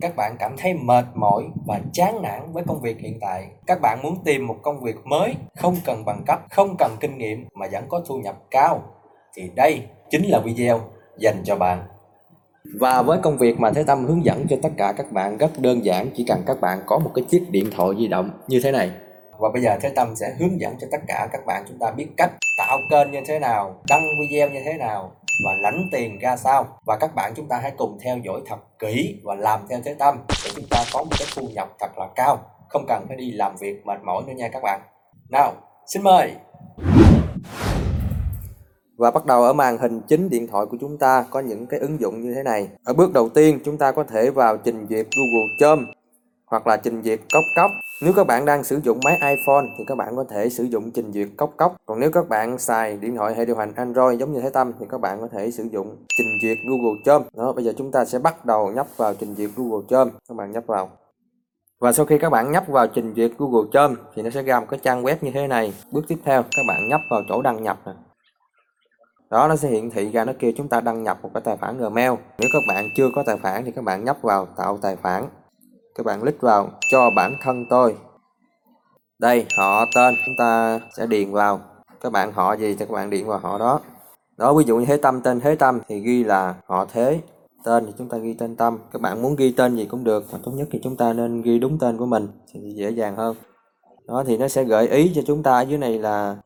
các bạn cảm thấy mệt mỏi và chán nản với công việc hiện tại. Các bạn muốn tìm một công việc mới, không cần bằng cấp, không cần kinh nghiệm mà vẫn có thu nhập cao. Thì đây chính là video dành cho bạn. Và với công việc mà Thế Tâm hướng dẫn cho tất cả các bạn rất đơn giản, Chỉ cần các bạn có một cái chiếc điện thoại di động như thế này. Và bây giờ Thế Tâm sẽ hướng dẫn cho tất cả các bạn chúng ta biết cách tạo kênh như thế nào, Đăng video như thế nào và lãnh tiền ra sao? Và các bạn chúng ta hãy cùng theo dõi thật kỹ và làm theo Thế Tâm Để chúng ta có một cái thu nhập thật là cao. Không cần phải đi làm việc mệt mỏi nữa nha các bạn. Nào, xin mời. Và bắt đầu ở màn hình chính điện thoại của chúng ta có những cái ứng dụng như thế này. Ở bước đầu tiên chúng ta có thể vào trình duyệt Google Chrome hoặc là trình duyệt Cốc Cốc. Nếu các bạn đang sử dụng máy iPhone thì các bạn có thể sử dụng trình duyệt Cốc Cốc. Còn nếu các bạn xài điện thoại hệ điều hành Android giống như Thế Tâm thì các bạn có thể sử dụng trình duyệt Google Chrome. Đó, bây giờ chúng ta sẽ bắt đầu nhấp vào trình duyệt Google Chrome. Các bạn nhấp vào. Và sau khi các bạn nhấp vào trình duyệt Google Chrome thì nó sẽ ra một cái trang web như thế này. Bước tiếp theo các bạn nhấp vào chỗ đăng nhập này đó nó sẽ hiển thị ra nó kêu chúng ta đăng nhập một cái tài khoản Gmail nếu các bạn chưa có tài khoản thì các bạn nhấp vào tạo tài khoản các bạn click vào, cho bản thân tôi. Đây, họ, tên, chúng ta sẽ điền vào. Các bạn họ gì thì các bạn điền vào họ đó. Đó, ví dụ như thế tâm, tên thế tâm thì ghi là họ thế. Tên thì chúng ta ghi tên tâm. Các bạn muốn ghi tên gì cũng được, mà tốt nhất thì chúng ta nên ghi đúng tên của mình thì dễ dàng hơn. Đó, thì nó sẽ gợi ý cho chúng ta ở dưới này là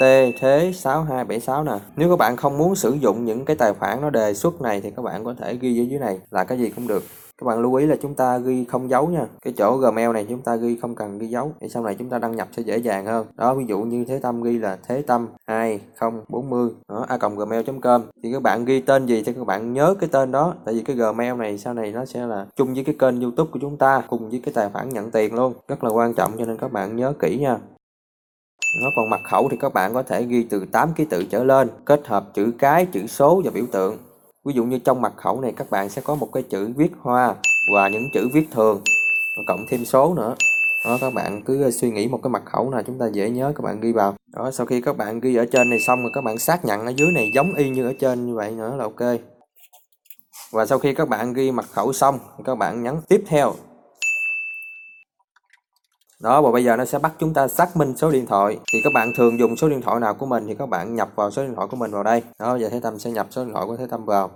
T thế 6276 nè. Nếu các bạn không muốn sử dụng những cái tài khoản nó đề xuất này thì các bạn có thể ghi ở dưới này là cái gì cũng được. Các bạn lưu ý là chúng ta ghi không dấu nha. Cái chỗ Gmail này chúng ta ghi không cần ghi dấu, thì sau này chúng ta đăng nhập sẽ dễ dàng hơn. Đó, ví dụ như Thế Tâm ghi là Thế Tâm 2040 đó, a gmail.com thì các bạn ghi tên gì thì các bạn nhớ cái tên đó, tại vì cái Gmail này sau này nó sẽ là chung với cái kênh YouTube của chúng ta, cùng với cái tài khoản nhận tiền luôn. Rất là quan trọng, cho nên các bạn nhớ kỹ nha nó còn mật khẩu thì các bạn có thể ghi từ 8 ký tự trở lên, kết hợp chữ cái, chữ số và biểu tượng ví dụ như trong mật khẩu này các bạn sẽ có một cái chữ viết hoa và những chữ viết thường, cộng thêm số nữa. Đó, các bạn cứ ờ, suy nghĩ một cái mật khẩu nào chúng ta dễ nhớ, các bạn ghi vào. Đó, sau khi các bạn ghi ở trên này xong rồi các bạn xác nhận ở dưới này giống y như ở trên như vậy nữa là ok. Và sau khi các bạn ghi mật khẩu xong, các bạn nhấn tiếp theo đó, và bây giờ nó sẽ bắt chúng ta xác minh số điện thoại. Thì các bạn thường dùng số điện thoại nào của mình thì các bạn nhập vào số điện thoại của mình vào đây. Đó giờ thế tâm sẽ nhập số điện thoại của thế tâm vào.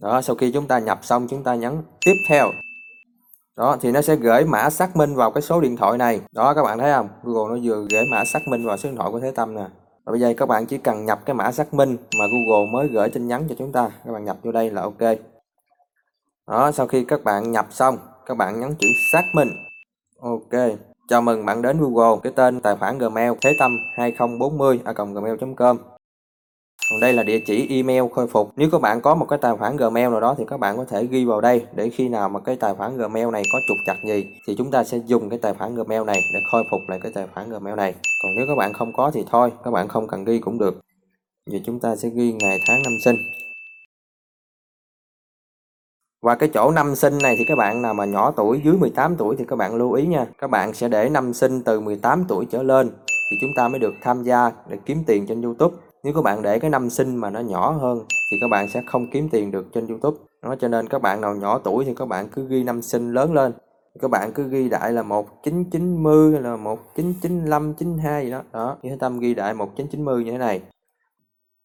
Đó, sau khi chúng ta nhập xong, chúng ta nhấn tiếp theo. Đó, thì nó sẽ gửi mã xác minh vào cái số điện thoại này. Đó, các bạn thấy không? Google nó vừa gửi mã xác minh vào số điện thoại của Thế Tâm nè. Và bây giờ các bạn chỉ cần nhập cái mã xác minh mà Google mới gửi tin nhắn cho chúng ta. Các bạn nhập vô đây là ok. Đó, sau khi các bạn nhập xong, các bạn nhấn chữ xác minh. Ok, chào mừng bạn đến Google. Cái tên tài khoản Gmail thế tâm 2040 a gmail.com. Còn đây là địa chỉ email khôi phục. Nếu các bạn có một cái tài khoản Gmail nào đó thì các bạn có thể ghi vào đây để khi nào mà cái tài khoản Gmail này có trục chặt gì thì chúng ta sẽ dùng cái tài khoản Gmail này để khôi phục lại cái tài khoản Gmail này. Còn nếu các bạn không có thì thôi, các bạn không cần ghi cũng được. Giờ chúng ta sẽ ghi ngày tháng năm sinh. Và cái chỗ năm sinh này thì các bạn nào mà nhỏ tuổi dưới 18 tuổi thì các bạn lưu ý nha. Các bạn sẽ để năm sinh từ 18 tuổi trở lên thì chúng ta mới được tham gia để kiếm tiền trên YouTube. Nếu các bạn để cái năm sinh mà nó nhỏ hơn thì các bạn sẽ không kiếm tiền được trên YouTube. nó cho nên các bạn nào nhỏ tuổi thì các bạn cứ ghi năm sinh lớn lên. Các bạn cứ ghi đại là 1990 hay là 1995 92 gì đó. Đó, như Tâm ghi đại 1990 như thế này.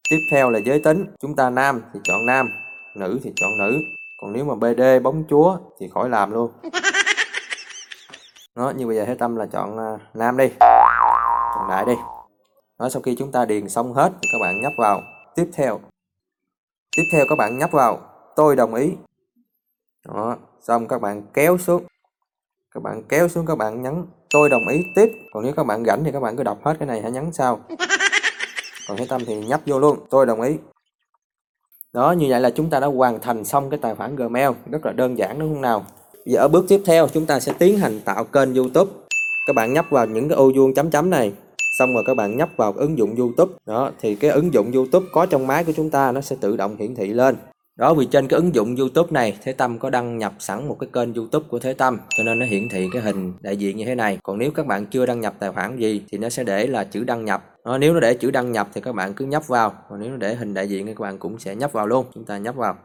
Tiếp theo là giới tính, chúng ta nam thì chọn nam, nữ thì chọn nữ còn nếu mà BD bóng chúa thì khỏi làm luôn. Đó như bây giờ Thế Tâm là chọn uh, nam đi chọn đại đi. Đó sau khi chúng ta điền xong hết thì các bạn nhấp vào. Tiếp theo tiếp theo các bạn nhấp vào. Tôi đồng ý. Đó xong các bạn kéo xuống. Các bạn kéo xuống các bạn nhấn tôi đồng ý tiếp. Còn nếu các bạn rảnh thì các bạn cứ đọc hết cái này hãy nhấn sau. Còn Thế Tâm thì nhấp vô luôn. Tôi đồng ý đó, như vậy là chúng ta đã hoàn thành xong cái tài khoản Gmail. Rất là đơn giản, đúng không nào? Giờ ở bước tiếp theo, chúng ta sẽ tiến hành tạo kênh YouTube. Các bạn nhấp vào những cái ô vuông chấm chấm này, xong rồi các bạn nhấp vào ứng dụng YouTube. Đó, thì cái ứng dụng YouTube có trong máy của chúng ta nó sẽ tự động hiển thị lên. Đó, vì trên cái ứng dụng YouTube này, Thế Tâm có đăng nhập sẵn một cái kênh YouTube của Thế Tâm, cho nên nó hiển thị cái hình đại diện như thế này. Còn nếu các bạn chưa đăng nhập tài khoản gì, thì nó sẽ để là chữ đăng nhập đó, nếu nó để chữ đăng nhập thì các bạn cứ nhấp vào. Và nếu nó để hình đại diện thì các bạn cũng sẽ nhấp vào luôn. Chúng ta nhấp vào.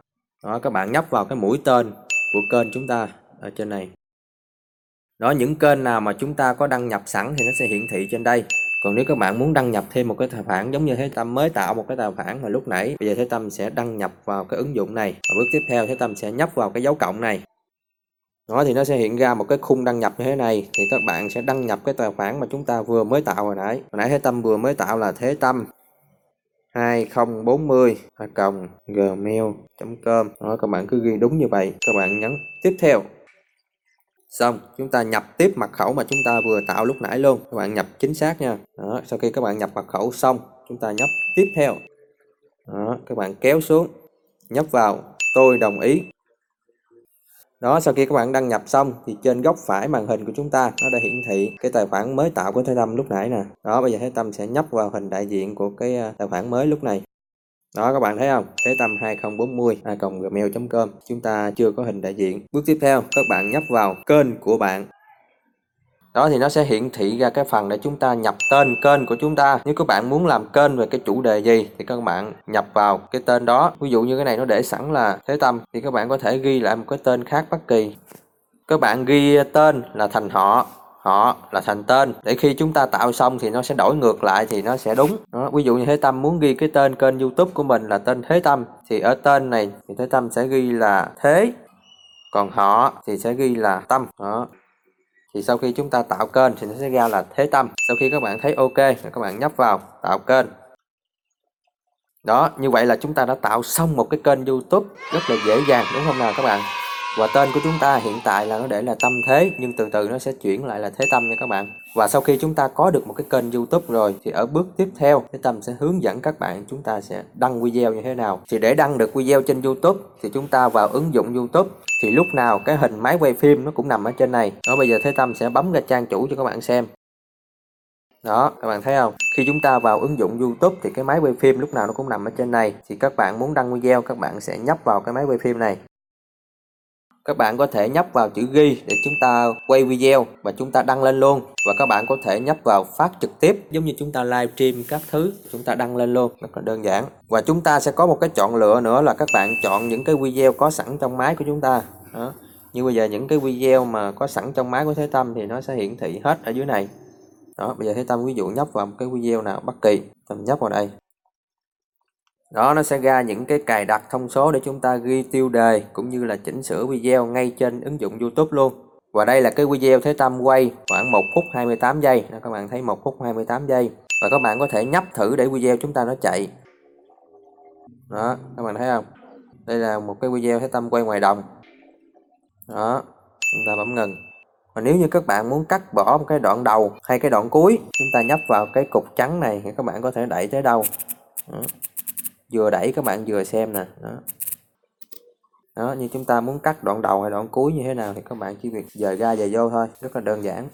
Đó các bạn nhấp vào cái mũi tên của kênh chúng ta ở trên này. Đó những kênh nào mà chúng ta có đăng nhập sẵn thì nó sẽ hiển thị trên đây. Còn nếu các bạn muốn đăng nhập thêm một cái tài khoản giống như Thế Tâm mới tạo một cái tài khoản mà lúc nãy bây giờ Thế Tâm sẽ đăng nhập vào cái ứng dụng này. Và bước tiếp theo Thế Tâm sẽ nhấp vào cái dấu cộng này đó thì nó sẽ hiện ra một cái khung đăng nhập như thế này. Thì các bạn sẽ đăng nhập cái tài khoản mà chúng ta vừa mới tạo hồi nãy. Hồi nãy Thế Tâm vừa mới tạo là Thế Tâm 2040 cộng gmail.com đó các bạn cứ ghi đúng như vậy các bạn nhấn tiếp theo. Xong chúng ta nhập tiếp mật khẩu mà chúng ta vừa tạo lúc nãy luôn. Các bạn nhập chính xác nha. Đó, sau khi các bạn nhập mật khẩu xong chúng ta nhấp tiếp theo. Đó, các bạn kéo xuống nhấp vào tôi đồng ý đó, sau khi các bạn đăng nhập xong thì trên góc phải màn hình của chúng ta nó đã hiển thị cái tài khoản mới tạo của Thế Tâm lúc nãy nè. Đó, bây giờ Thế Tâm sẽ nhấp vào hình đại diện của cái à, tài khoản mới lúc này. Đó, các bạn thấy không? Thế tâm 2040 a gmail.com chúng ta chưa có hình đại diện. Bước tiếp theo, các bạn nhấp vào kênh của bạn đó thì nó sẽ hiển thị ra cái phần để chúng ta nhập tên kênh của chúng ta. Nếu các bạn muốn làm kênh về cái chủ đề gì thì các bạn nhập vào cái tên đó. Ví dụ như cái này nó để sẵn là thế tâm thì các bạn có thể ghi lại một cái tên khác bất kỳ. Các bạn ghi tên là thành họ họ là thành tên. Để khi chúng ta tạo xong thì nó sẽ đổi ngược lại thì nó sẽ đúng. Đó. ví dụ như thế tâm muốn ghi cái tên kênh youtube của mình là tên thế tâm thì ở tên này thì thế tâm sẽ ghi là thế, còn họ thì sẽ ghi là tâm. Đó thì sau khi chúng ta tạo kênh thì nó sẽ ra là thế tâm. Sau khi các bạn thấy ok thì các bạn nhấp vào, tạo kênh. Đó, như vậy là chúng ta đã tạo xong một cái kênh youtube rất là dễ dàng, đúng không nào các bạn? Và tên của chúng ta hiện tại là nó để là tâm thế, nhưng từ từ nó sẽ chuyển lại là thế tâm nha các bạn. Và sau khi chúng ta có được một cái kênh youtube rồi, thì ở bước tiếp theo thế tâm sẽ hướng dẫn các bạn chúng ta sẽ đăng video như thế nào. Thì để đăng được video trên youtube, thì chúng ta vào ứng dụng youtube. Thì lúc nào cái hình máy quay phim nó cũng nằm ở trên này. Đó, bây giờ thế tâm sẽ bấm ra trang chủ cho các bạn xem. Đó, các bạn thấy không? Khi chúng ta vào ứng dụng youtube, thì cái máy quay phim lúc nào nó cũng nằm ở trên này. Thì các bạn muốn đăng video, các bạn sẽ nhấp vào cái máy quay phim này các bạn có thể nhấp vào chữ ghi để chúng ta quay video và chúng ta đăng lên luôn. Và các bạn có thể nhấp vào phát trực tiếp, giống như chúng ta live stream các thứ, chúng ta đăng lên luôn. Rất là đơn giản. Và chúng ta sẽ có một cái chọn lựa nữa là các bạn chọn những cái video có sẵn trong máy của chúng ta. Đó. như bây giờ những cái video mà có sẵn trong máy của Thế Tâm thì nó sẽ hiển thị hết ở dưới này. Đó, bây giờ Thế Tâm ví dụ nhấp vào một cái video nào bất kỳ Tâm nhấp vào đây đó nó sẽ ra những cái cài đặt thông số để chúng ta ghi tiêu đề cũng như là chỉnh sửa video ngay trên ứng dụng YouTube luôn. Và đây là cái video Thế Tâm quay khoảng 1 phút 28 giây. Đó, các bạn thấy 1 phút 28 giây. Và các bạn có thể nhấp thử để video chúng ta nó chạy. Đó các bạn thấy không? Đây là một cái video Thế Tâm quay ngoài đồng. Đó chúng ta bấm ngừng. Và nếu như các bạn muốn cắt bỏ một cái đoạn đầu hay cái đoạn cuối chúng ta nhấp vào cái cục trắng này thì các bạn có thể đẩy tới đâu. Đó vừa đẩy các bạn vừa xem nè. Đó. Đó, như chúng ta muốn cắt đoạn đầu hay đoạn cuối như thế nào thì các bạn chỉ việc dời ra dời vô thôi, rất là đơn giản.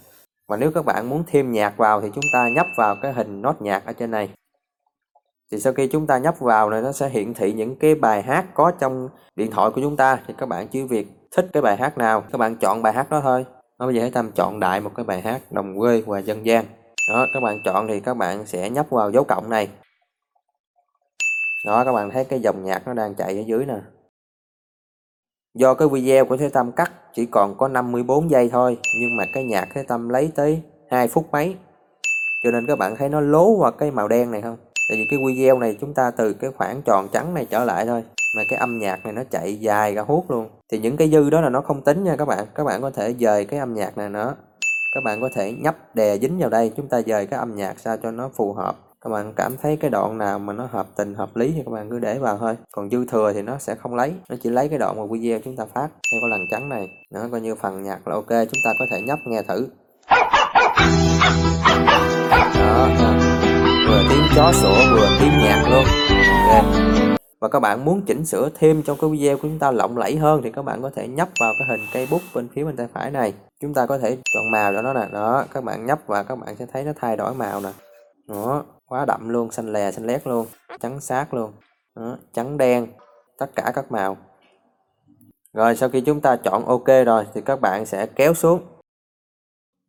Và nếu các bạn muốn thêm nhạc vào thì chúng ta nhấp vào cái hình nốt nhạc ở trên này. Thì sau khi chúng ta nhấp vào này, nó sẽ hiển thị những cái bài hát có trong điện thoại của chúng ta. Thì các bạn chỉ việc thích cái bài hát nào, các bạn chọn bài hát đó thôi. Nó bây giờ hãy tâm chọn đại một cái bài hát đồng quê và dân gian. Đó, các bạn chọn thì các bạn sẽ nhấp vào dấu cộng này đó, các bạn thấy cái dòng nhạc nó đang chạy ở dưới nè. Do cái video của Thế Tâm cắt, chỉ còn có 54 giây thôi, nhưng mà cái nhạc Thế Tâm lấy tới 2 phút mấy. Cho nên các bạn thấy nó lố qua cái màu đen này không? Tại vì cái video này chúng ta từ cái khoảng tròn trắng này trở lại thôi, mà cái âm nhạc này nó chạy dài ra hút luôn. Thì những cái dư đó là nó không tính nha các bạn. Các bạn có thể dời cái âm nhạc này nữa các bạn có thể nhấp đè dính vào đây, chúng ta dời cái âm nhạc sao cho nó phù hợp các bạn cảm thấy cái đoạn nào mà nó hợp tình, hợp lý thì các bạn cứ để vào thôi. Còn dư thừa thì nó sẽ không lấy. Nó chỉ lấy cái đoạn mà video chúng ta phát. Theo cái lần trắng này, nó coi như phần nhạc là ok, chúng ta có thể nhấp nghe thử. Đó vừa tiếng chó sủa, vừa tiếng nhạc luôn. Okay và các bạn muốn chỉnh sửa thêm trong cái video của chúng ta lộng lẫy hơn thì các bạn có thể nhấp vào cái hình cây bút bên phía bên tay phải này. Chúng ta có thể chọn màu cho nó nè. Đó, các bạn nhấp và các bạn sẽ thấy nó thay đổi màu nè. Đó quá đậm luôn xanh lè xanh lét luôn trắng xác luôn. Đó, trắng đen tất cả các màu. Rồi sau khi chúng ta chọn ok rồi thì các bạn sẽ kéo xuống.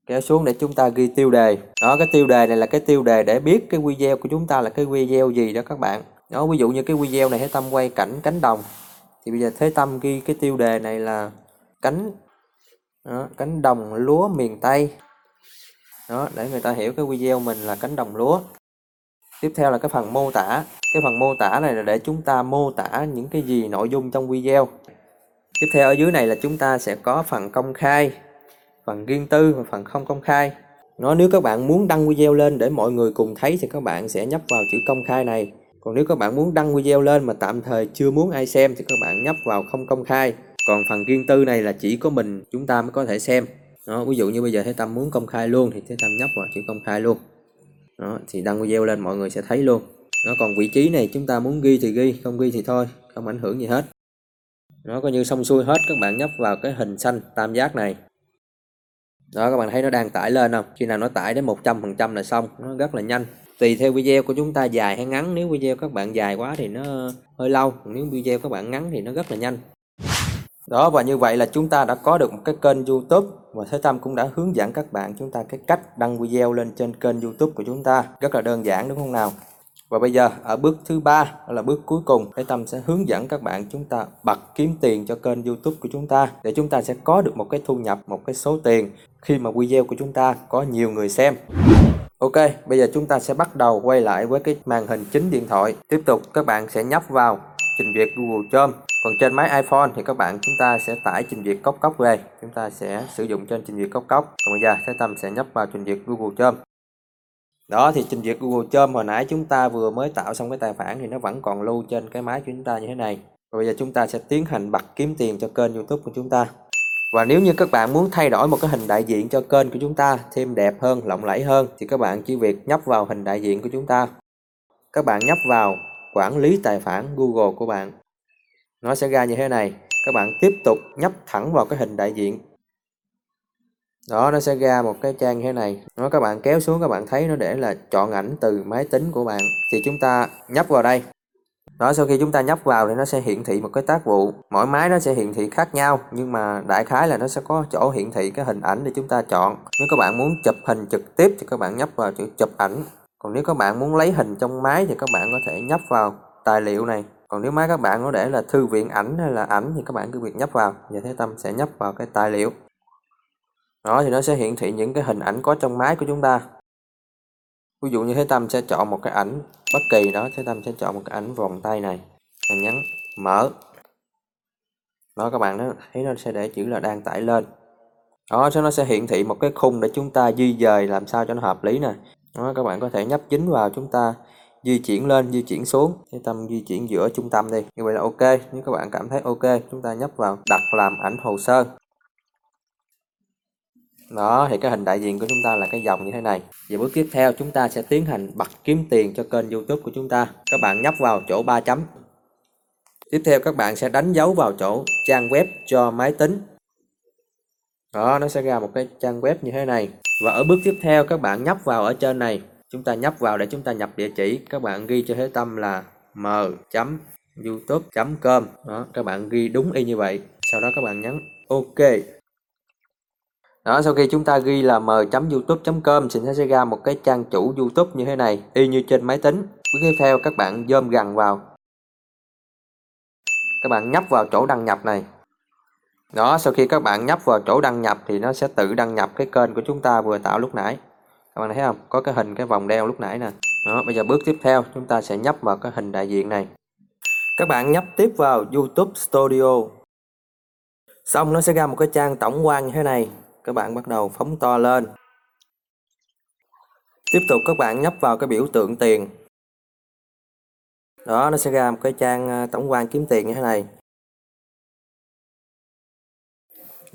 Kéo xuống để chúng ta ghi tiêu đề. Đó cái tiêu đề này là cái tiêu đề để biết cái video của chúng ta là cái video gì đó các bạn. Đó ví dụ như cái video này Thế Tâm quay cảnh cánh đồng. Thì bây giờ Thế Tâm ghi cái tiêu đề này là cánh đó, cánh đồng lúa miền Tây. Đó để người ta hiểu cái video mình là cánh đồng lúa tiếp theo là cái phần mô tả. Cái phần mô tả này là để chúng ta mô tả những cái gì nội dung trong video. Tiếp theo ở dưới này là chúng ta sẽ có phần công khai phần riêng tư và phần không công khai. Nó nếu các bạn muốn đăng video lên để mọi người cùng thấy thì các bạn sẽ nhấp vào chữ công khai này. Còn nếu các bạn muốn đăng video lên mà tạm thời chưa muốn ai xem thì các bạn nhấp vào không công khai. Còn phần riêng tư này là chỉ có mình chúng ta mới có thể xem. Đó, ví dụ như bây giờ Thế Tâm muốn công khai luôn thì Thế Tâm nhấp vào chữ công khai luôn đó, thì đăng video lên mọi người sẽ thấy luôn. Nó còn vị trí này chúng ta muốn ghi thì ghi không ghi thì thôi không ảnh hưởng gì hết. Nó coi như xong xuôi hết các bạn nhấp vào cái hình xanh tam giác này. Đó các bạn thấy nó đang tải lên không? Khi nào nó tải đến 100% là xong nó rất là nhanh. Tùy theo video của chúng ta dài hay ngắn nếu video các bạn dài quá thì nó hơi lâu nếu video các bạn ngắn thì nó rất là nhanh. Đó và như vậy là chúng ta đã có được một cái kênh YouTube và Thế Tâm cũng đã hướng dẫn các bạn chúng ta cái cách đăng video lên trên kênh YouTube của chúng ta. Rất là đơn giản đúng không nào? Và bây giờ ở bước thứ ba là bước cuối cùng Thế Tâm sẽ hướng dẫn các bạn chúng ta bật kiếm tiền cho kênh YouTube của chúng ta để chúng ta sẽ có được một cái thu nhập một cái số tiền khi mà video của chúng ta có nhiều người xem. Ok, bây giờ chúng ta sẽ bắt đầu quay lại với cái màn hình chính điện thoại. Tiếp tục các bạn sẽ nhấp vào trình duyệt Google Chrome. Còn trên máy iPhone thì các bạn chúng ta sẽ tải trình duyệt cốc cốc về. Chúng ta sẽ sử dụng trên trình duyệt cốc cốc. Còn bây giờ Thế Tâm sẽ nhấp vào trình duyệt Google Chrome. Đó thì trình duyệt Google Chrome hồi nãy chúng ta vừa mới tạo xong cái tài khoản thì nó vẫn còn lưu trên cái máy của chúng ta như thế này. Và bây giờ chúng ta sẽ tiến hành bật kiếm tiền cho kênh YouTube của chúng ta. Và nếu như các bạn muốn thay đổi một cái hình đại diện cho kênh của chúng ta thêm đẹp hơn, lộng lẫy hơn thì các bạn chỉ việc nhấp vào hình đại diện của chúng ta. Các bạn nhấp vào quản lý tài khoản Google của bạn. Nó sẽ ra như thế này. Các bạn tiếp tục nhấp thẳng vào cái hình đại diện. Đó, nó sẽ ra một cái trang như thế này. Nó các bạn kéo xuống các bạn thấy nó để là chọn ảnh từ máy tính của bạn. Thì chúng ta nhấp vào đây đó sau khi chúng ta nhấp vào thì nó sẽ hiển thị một cái tác vụ mỗi máy nó sẽ hiển thị khác nhau nhưng mà đại khái là nó sẽ có chỗ hiển thị cái hình ảnh để chúng ta chọn nếu các bạn muốn chụp hình trực tiếp thì các bạn nhấp vào chữ chụp ảnh còn nếu các bạn muốn lấy hình trong máy thì các bạn có thể nhấp vào tài liệu này. Còn nếu máy các bạn có để là thư viện ảnh hay là ảnh thì các bạn cứ việc nhấp vào. Và thế tâm sẽ nhấp vào cái tài liệu. Đó, thì nó sẽ hiển thị những cái hình ảnh có trong máy của chúng ta. Ví dụ như thế tâm sẽ chọn một cái ảnh bất kỳ đó. Thế tâm sẽ chọn một cái ảnh vòng tay này. Và nhấn mở. Đó, các bạn nó thấy nó sẽ để chữ là đang tải lên. Đó nó sẽ hiển thị một cái khung để chúng ta di dời làm sao cho nó hợp lý nè đó, các bạn có thể nhấp dính vào chúng ta, di chuyển lên, di chuyển xuống. Cái tâm di chuyển giữa trung tâm đi. Như vậy là ok. Nếu các bạn cảm thấy ok, chúng ta nhấp vào đặt làm ảnh hồ sơ. Đó, thì cái hình đại diện của chúng ta là cái dòng như thế này. Và bước tiếp theo, chúng ta sẽ tiến hành bật kiếm tiền cho kênh youtube của chúng ta. Các bạn nhấp vào chỗ 3 chấm. Tiếp theo, các bạn sẽ đánh dấu vào chỗ trang web cho máy tính đó, nó sẽ ra một cái trang web như thế này. Và ở bước tiếp theo, các bạn nhấp vào ở trên này. Chúng ta nhấp vào để chúng ta nhập địa chỉ. Các bạn ghi cho thế tâm là m youtube com. Đó, các bạn ghi đúng y như vậy. Sau đó các bạn nhấn ok. Đó, sau khi chúng ta ghi là m.youtube.com thì nó sẽ ra một cái trang chủ youtube như thế này, y như trên máy tính. Bước tiếp theo, các bạn dơm gần vào. Các bạn nhấp vào chỗ đăng nhập này đó, sau khi các bạn nhấp vào chỗ đăng nhập thì nó sẽ tự đăng nhập cái kênh của chúng ta vừa tạo lúc nãy. Các bạn thấy không? Có cái hình cái vòng đeo lúc nãy nè. Đó, bây giờ bước tiếp theo, chúng ta sẽ nhấp vào cái hình đại diện này. Các bạn nhấp tiếp vào youtube studio. Xong, nó sẽ ra một cái trang tổng quan như thế này. Các bạn bắt đầu phóng to lên. Tiếp tục các bạn nhấp vào cái biểu tượng tiền. Đó, nó sẽ ra một cái trang ờ, tổng quan kiếm tiền như thế này.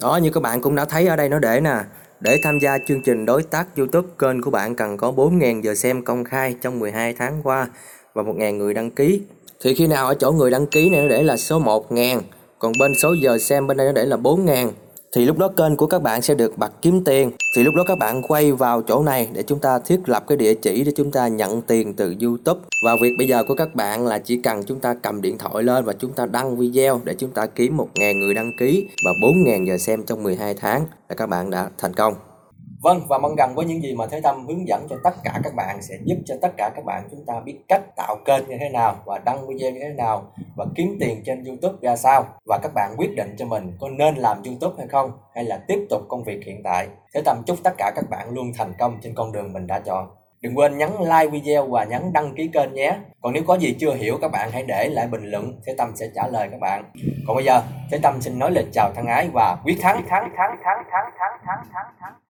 Đó, như các bạn cũng đã thấy ở đây nó để nè. Để tham gia chương trình đối tác YouTube, kênh của bạn cần có 4.000 giờ xem công khai trong 12 tháng qua và 1.000 người đăng ký. Thì khi nào ở chỗ người đăng ký này nó để là số 1.000 còn bên số giờ xem bên đây nó để là 4.000 thì lúc đó kênh của các bạn sẽ được bật kiếm tiền. Thì lúc đó các bạn quay vào chỗ này để chúng ta thiết lập cái địa chỉ để chúng ta nhận tiền từ YouTube. Và việc bây giờ của các bạn là chỉ cần chúng ta cầm điện thoại lên và chúng ta đăng video để chúng ta kiếm 1.000 người đăng ký và 4.000 giờ xem trong 12 tháng là các bạn đã thành công. Vâng và mong rằng với những gì mà Thế Tâm hướng dẫn cho tất cả các bạn sẽ giúp cho tất cả các bạn chúng ta biết cách tạo kênh như thế nào và đăng video như thế nào và kiếm tiền trên YouTube ra sao và các bạn quyết định cho mình có nên làm YouTube hay không hay là tiếp tục công việc hiện tại. Thế Tâm chúc tất cả các bạn luôn thành công trên con đường mình đã chọn. Đừng quên nhấn like video và nhấn đăng ký kênh nhé. Còn nếu có gì chưa hiểu các bạn hãy để lại bình luận, Thế Tâm sẽ trả lời các bạn. Còn bây giờ, Thế Tâm xin nói lời chào thân ái và quyết thắng thắng thắng thắng thắng thắng thắng thắng thắng.